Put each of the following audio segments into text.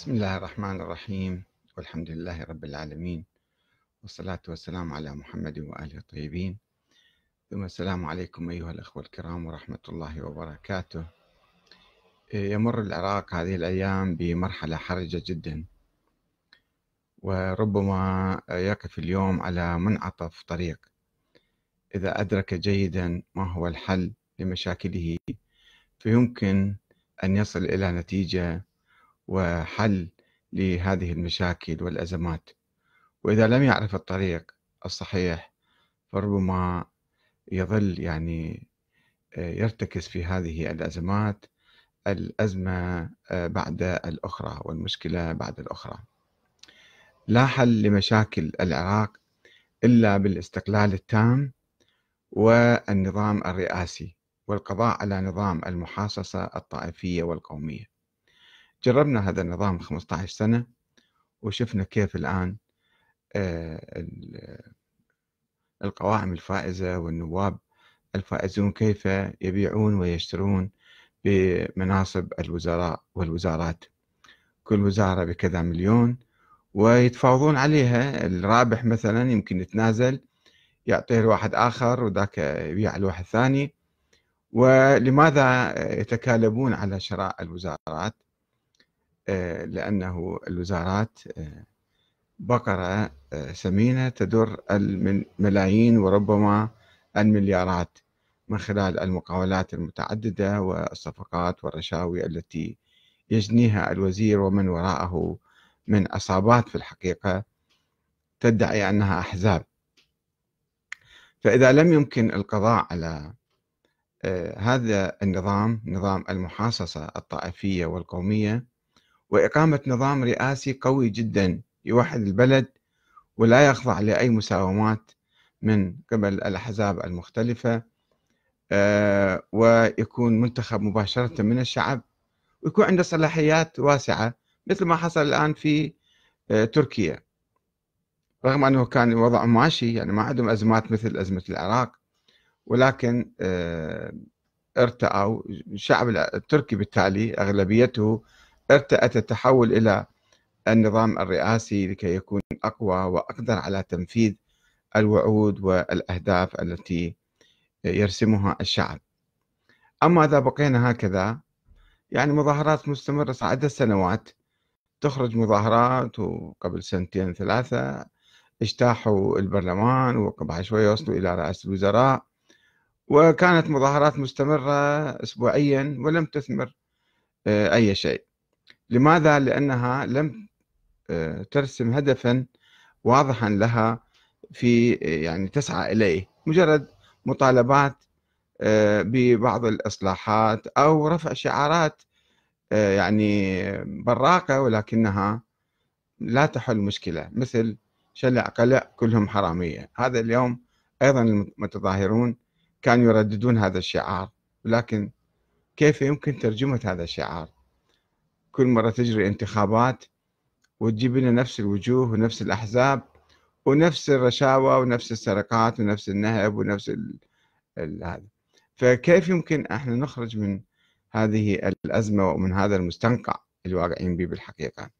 بسم الله الرحمن الرحيم. والحمد لله رب العالمين. والصلاة والسلام على محمد وآله الطيبين. ثم السلام عليكم أيها الأخوة الكرام ورحمة الله وبركاته. يمر العراق هذه الأيام بمرحلة حرجة جدا. وربما يقف اليوم على منعطف طريق. إذا أدرك جيدا ما هو الحل لمشاكله فيمكن أن يصل إلى نتيجة وحل لهذه المشاكل والأزمات. وإذا لم يعرف الطريق الصحيح فربما يظل يعني آه، يرتكز في هذه الأزمات الأزمة آه، بعد الأخرى والمشكلة بعد الأخرى. لا حل لمشاكل العراق إلا بالاستقلال التام والنظام الرئاسي والقضاء على نظام المحاصصة الطائفية والقومية. جربنا هذا النظام 15 سنة وشفنا كيف الآن آه، القوائم الفائزة والنواب الفائزون كيف يبيعون ويشترون بمناصب الوزراء والوزارات. كل وزارة بكذا مليون ويتفاوضون عليها. الرابح مثلا يمكن يتنازل يعطيه لواحد آخر وذاك يبيع لواحد ثاني. ولماذا يتكالبون على شراء الوزارات؟ لأنه الوزارات آه، بقرة آه، سمينة تدر الملايين وربما المليارات من خلال المقاولات المتعددة والصفقات والرشاوي التي يجنيها الوزير ومن وراءه من عصابات في الحقيقة تدعي أنها أحزاب. فإذا لم يمكن القضاء على هذا النظام نظام المحاصصة الطائفية والقومية وإقامة نظام رئاسي قوي جدا يوحد البلد ولا يخضع لأي مساومات من قبل الأحزاب المختلفة آه، ويكون منتخب مباشرة من الشعب ويكون عنده صلاحيات واسعة مثل ما حصل الآن في آه، تركيا. رغم أنه كان وضع ماشي يعني ما عندهم أزمات مثل أزمة العراق ولكن آه، ارتأوا. الشعب التركي بالتالي أغلبيته ارتأت التحول إلى النظام الرئاسي لكي يكون أقوى وأقدر على تنفيذ الوعود والأهداف التي يرسمها الشعب. أما إذا بقينا هكذا يعني مظاهرات مستمرة عدة سنوات. تخرج مظاهرات وقبل سنتين ثلاثة اجتاحوا البرلمان وبعد شوية وصلوا إلى رئاسة الوزراء. وكانت مظاهرات مستمرة أسبوعيا ولم تثمر آه، أي شيء. لماذا؟ لأنها لم آه، ترسم هدفا واضحا لها في يعني تسعى إليه. مجرد مطالبات آه، ببعض الإصلاحات أو رفع شعارات آه، يعني براقة ولكنها لا تحل مشكلة مثل شلع قلع كلهم حرامية. هذا اليوم أيضا المتظاهرون كانوا يرددون هذا الشعار ولكن كيف يمكن ترجمة هذا الشعار؟ كل مرة تجري انتخابات وتجيب لنا نفس الوجوه ونفس الأحزاب ونفس الرشاوى ونفس السرقات ونفس النهب ونفس. هذا فكيف يمكن أحنا نخرج من هذه الأزمة ومن هذا المستنقع اللي واقعين به بالحقيقة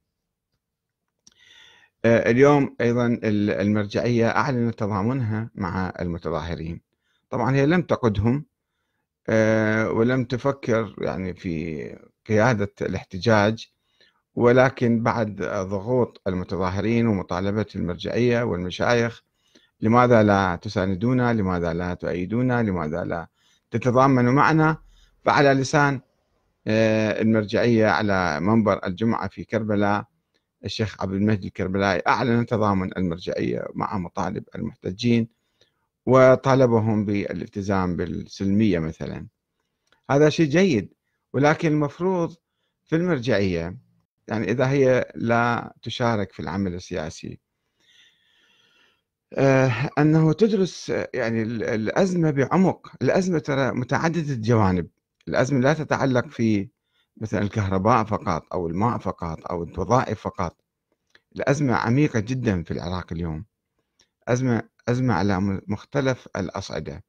آه، اليوم أيضا المرجعية أعلنت تضامنها مع المتظاهرين طبعا هي لم تقدهم آه، ولم تفكر يعني في قيادة الاحتجاج ولكن بعد ضغوط المتظاهرين ومطالبة المرجعية والمشايخ لماذا لا تساندونا؟ لماذا لا تؤيدونا؟ لماذا لا تتضامنوا معنا؟ فعلى لسان آه، المرجعية على منبر الجمعة في كربلاء الشيخ عبد المجيد الكربلائي أعلن تضامن المرجعية مع مطالب المحتجين وطالبهم بالالتزام بالسلمية مثلا. هذا شيء جيد. ولكن المفروض في المرجعية يعني إذا هي لا تشارك في العمل السياسي آه، أنه تدرس يعني الأزمة بعمق الأزمة ترى متعددة الجوانب. الأزمة لا تتعلق في مثلا الكهرباء فقط أو الماء فقط أو الوظائف فقط. الأزمة عميقة جدا في العراق اليوم. أزمة أزمة على مختلف الأصعدة.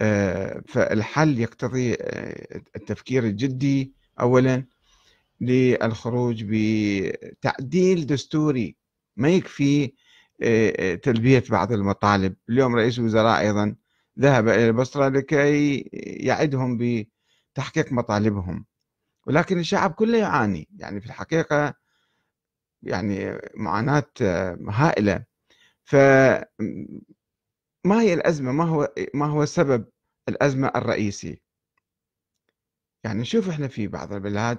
آه، فالحل يقتضي آه، التفكير الجدي أولا للخروج بتعديل دستوري ما يكفي آه، تلبية بعض المطالب. اليوم رئيس الوزراء أيضا ذهب إلى البصرة لكي يعدهم بتحقيق مطالبهم. ولكن الشعب كله يعاني. يعني في الحقيقة يعني معاناة هائلة. فما هي الأزمة؟ ما هو ما هو سبب الأزمة الرئيسي يعني نشوف إحنا في بعض البلاد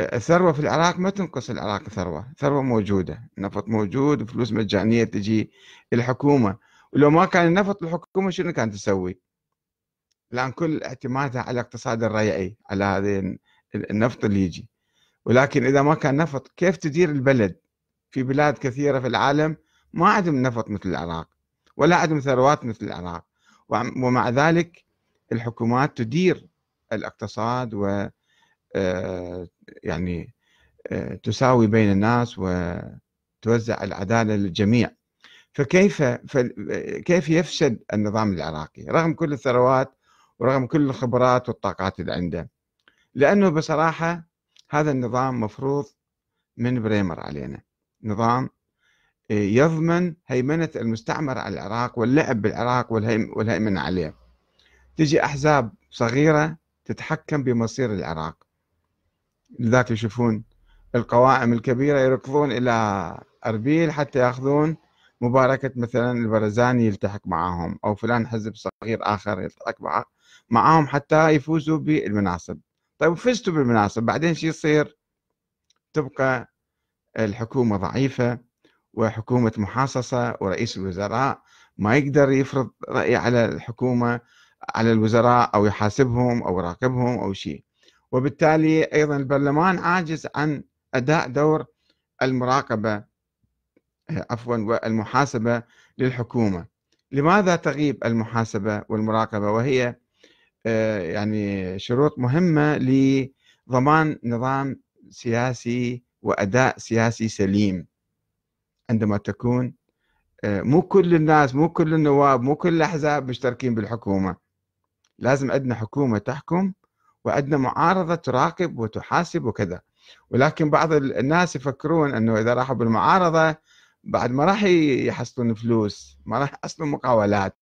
الثروة في العراق ما تنقص العراق ثروة ثروة موجودة النفط موجود وفلوس مجانية تجي الحكومة ولو ما كان النفط الحكومة شنو كانت تسوي؟ الآن كل اعتمادها على الاقتصاد الريعي على هذه النفط اللي يجي. ولكن إذا ما كان نفط كيف تدير البلد؟ في بلاد كثيرة في العالم ما عندهم نفط مثل العراق ولا عندهم ثروات مثل العراق. ومع ذلك الحكومات تدير الاقتصاد و آه، يعني آه، تساوي بين الناس وتوزع العدالة للجميع. فكيف كيف يفسد النظام العراقي؟ رغم كل الثروات ورغم كل الخبرات والطاقات اللي عنده. لأنه بصراحة هذا النظام مفروض من بريمر علينا. نظام يضمن هيمنة المستعمر على العراق واللعب بالعراق والهيمنة عليه. تجي أحزاب صغيرة تتحكم بمصير العراق. لذلك يشوفون القوائم الكبيرة يركضون إلى أربيل حتى يأخذون مباركة مثلا البرزاني يلتحق معهم أو فلان حزب صغير آخر يلتحق معهم حتى يفوزوا بالمناصب. طيب فزتوا بالمناصب بعدين شو يصير؟ تبقى الحكومة ضعيفة وحكومة محاصصة ورئيس الوزراء ما يقدر يفرض رأي على الحكومة على الوزراء أو يحاسبهم أو يراقبهم أو شيء. وبالتالي أيضا البرلمان عاجز عن أداء دور المراقبة عفوا والمحاسبة للحكومة. لماذا تغيب المحاسبة والمراقبة؟ وهي آه، يعني شروط مهمة لضمان نظام سياسي وأداء سياسي سليم. عندما تكون آه، مو كل الناس مو كل النواب مو كل الأحزاب مشتركين بالحكومة. لازم عندنا حكومة تحكم وعندنا معارضة تراقب وتحاسب وكذا. ولكن بعض الناس يفكرون أنه إذا راحوا بالمعارضة بعد ما راح يحصلون فلوس ما راح يحصلون مقاولات.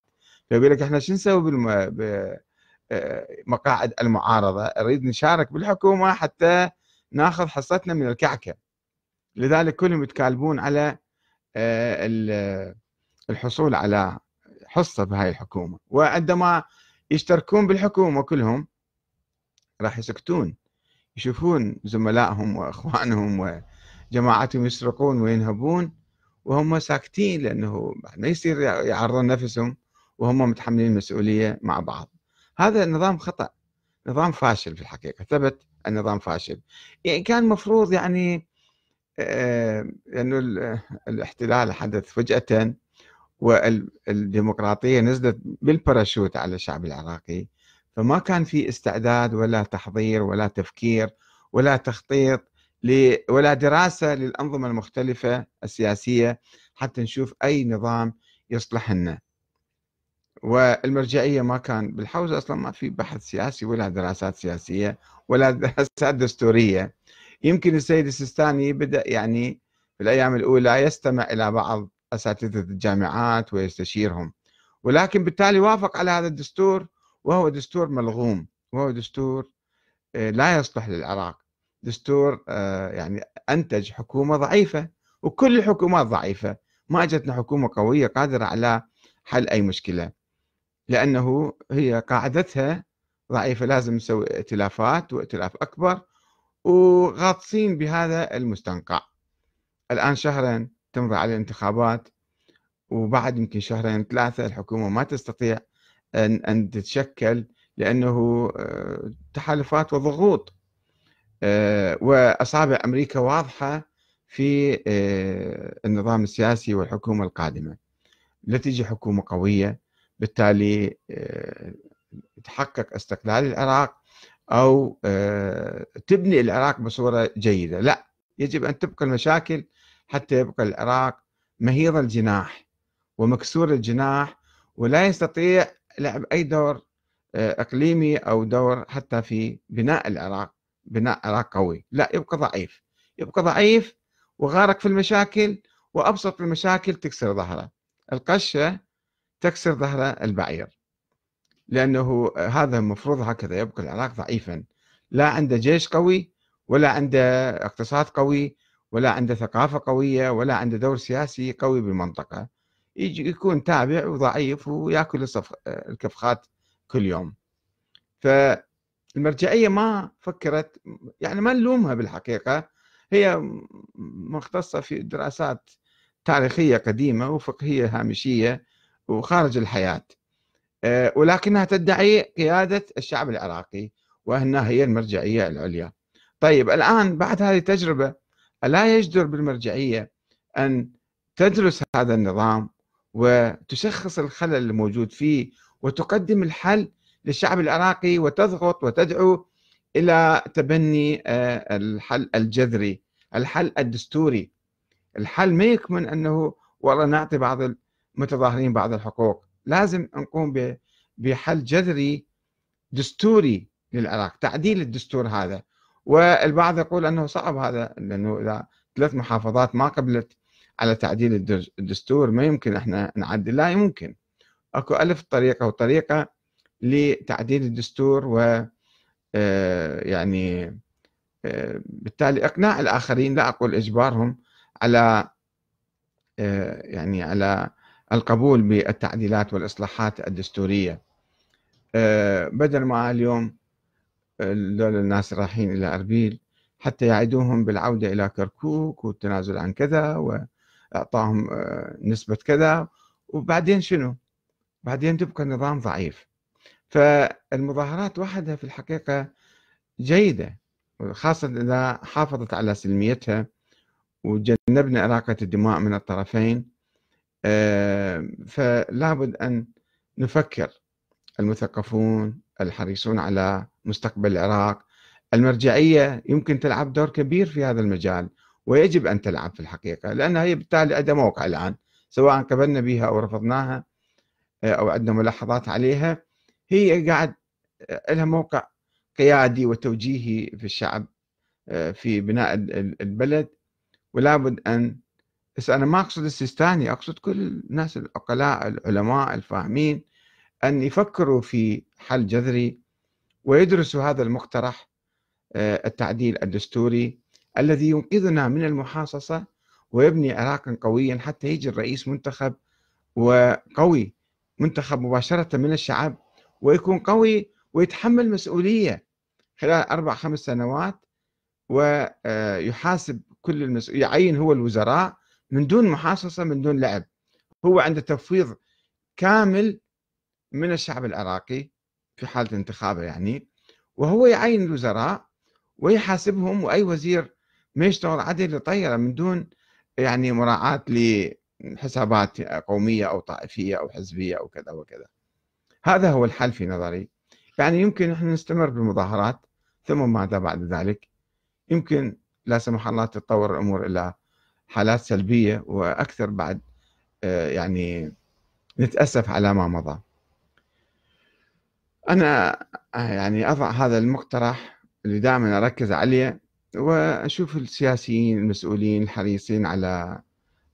فيقول لك إحنا شو نسوي بالم... بمقاعد المعارضة؟ نريد نشارك بالحكومة حتى ناخذ حصتنا من الكعكة. لذلك كلهم يتكالبون على آه، الحصول على حصة بهاي الحكومة. وعندما يشتركون بالحكومة كلهم راح يسكتون يشوفون زملائهم وأخوانهم وجماعتهم يسرقون وينهبون وهم ساكتين لأنه ما يصير يعرضون نفسهم وهم متحملين المسؤولية مع بعض. هذا النظام خطأ نظام فاشل في الحقيقة ثبت النظام فاشل. يعني كان مفروض يعني آه، إنه الاحتلال حدث فجأة والديمقراطيه نزلت بالباراشوت على الشعب العراقي فما كان في استعداد ولا تحضير ولا تفكير ولا تخطيط ولا دراسة للأنظمة المختلفة السياسية حتى نشوف أي نظام يصلح لنا. والمرجعية ما كان بالحوزة أصلا ما في بحث سياسي ولا دراسات سياسية ولا دراسات دستورية. يمكن السيد السيستاني بدأ يعني في الأيام الأولى يستمع إلى بعض أساتذة الجامعات ويستشيرهم. ولكن بالتالي وافق على هذا الدستور وهو دستور ملغوم وهو دستور آه، لا يصلح للعراق. دستور آه، يعني أنتج حكومة ضعيفة وكل الحكومات ضعيفة. ما أجتنا حكومة قوية قادرة على حل أي مشكلة لأنه هي قاعدتها ضعيفة. لازم نسوي ائتلافات وائتلاف أكبر وغاطسين بهذا المستنقع. الآن شهرين تمضي على الانتخابات وبعد يمكن شهرين ثلاثة الحكومة ما تستطيع أن أن تتشكل لأنه آه، تحالفات وضغوط. آه، وأصابع أمريكا واضحة في آه، النظام السياسي والحكومة القادمة. لا تجي حكومة قوية بالتالي تحقق استقلال العراق أو تبني العراق بصورة جيدة. لا يجب أن تبقى المشاكل حتى يبقى العراق مهيض الجناح ومكسور الجناح ولا يستطيع لعب أي دور آه، إقليمي أو دور حتى في بناء العراق بناء عراق قوي. لا يبقى ضعيف. يبقى ضعيف وغارق في المشاكل وأبسط المشاكل تكسر ظهره. القشة تكسر ظهر البعير. لأنه هذا المفروض هكذا يبقى العراق ضعيفا. لا عنده جيش قوي ولا عنده اقتصاد قوي ولا عنده ثقافة قوية ولا عنده دور سياسي قوي بالمنطقة يجي يكون تابع وضعيف ويأكل الكفخات كل يوم. فالمرجعية ما فكرت يعني ما نلومها بالحقيقة. هي مختصة في دراسات تاريخية قديمة وفقهية هامشية وخارج الحياة. ولكنها تدعي قيادة الشعب العراقي وأنها هي المرجعية العليا. طيب الآن بعد هذه التجربة ألا يجدر بالمرجعية أن تدرس هذا النظام وتشخص الخلل الموجود فيه وتقدم الحل للشعب العراقي وتضغط وتدعو إلى تبني آه، الحل الجذري الحل الدستوري. الحل ما يكمن أنه والله نعطي بعض المتظاهرين بعض الحقوق. لازم نقوم بحل جذري دستوري للعراق تعديل الدستور هذا. والبعض يقول أنه صعب هذا لأنه إذا ثلاث محافظات ما قبلت على تعديل الدستور ما يمكن إحنا نعدل. لا يمكن. أكو ألف طريقة وطريقة لتعديل الدستور و آه، يعني آه، بالتالي إقناع الآخرين. لا أقول إجبارهم على آه، يعني على القبول بالتعديلات والإصلاحات الدستورية. بدل ما اليوم دول الناس رايحين إلى أربيل حتى يعدوهم بالعودة إلى كركوك والتنازل عن كذا وإعطاهم نسبة كذا. وبعدين شنو؟ بعدين تبقى النظام ضعيف. فالمظاهرات وحدها في الحقيقة جيدة خاصة إذا حافظت على سلميتها وجنبنا إراقة الدماء من الطرفين. آه، فلا بد أن نفكر. المثقفون الحريصون على مستقبل العراق المرجعية يمكن تلعب دور كبير في هذا المجال ويجب أن تلعب في الحقيقة لأنها هي بالتالي عندها موقع الآن سواء قبلنا بها أو رفضناها آه، أو عندنا ملاحظات عليها هي قاعد آه، لها موقع قيادي وتوجيهي في الشعب في بناء البلد ولا بد أن بس أنا ما أقصد السيستاني أقصد كل الناس العقلاء العلماء الفاهمين أن يفكروا في حل جذري ويدرسوا هذا المقترح آه، التعديل الدستوري الذي ينقذنا من المحاصصة ويبني عراقا قويا حتى يجي الرئيس منتخب وقوي منتخب مباشرة من الشعب ويكون قوي ويتحمل مسؤولية خلال أربع خمس سنوات ويحاسب كل المس... يعين هو الوزراء من دون محاصصة من دون لعب. هو عنده تفويض كامل من الشعب العراقي في حالة انتخابه يعني وهو يعين الوزراء ويحاسبهم وأي وزير ما يشتغل عدل يطيره من دون يعني مراعاة لحسابات قومية أو طائفية أو حزبية أو كذا وكذا. هذا هو الحل في نظري. يعني يمكن نحن نستمر بالمظاهرات ثم ماذا بعد ذلك؟ يمكن لا سمح الله تتطور الأمور إلى حالات سلبية وأكثر بعد آه، يعني نتأسف على ما مضى. أنا آه، يعني أضع هذا المقترح اللي دائما أركز عليه وأشوف السياسيين المسؤولين الحريصين على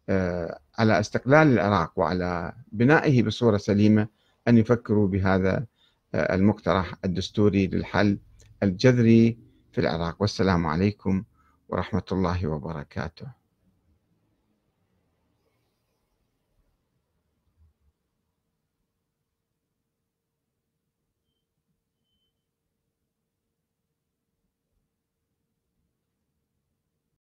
آه، على استقلال العراق وعلى بنائه بصورة سليمة أن يفكروا بهذا المقترح الدستوري للحل الجذري في العراق والسلام عليكم ورحمة الله وبركاته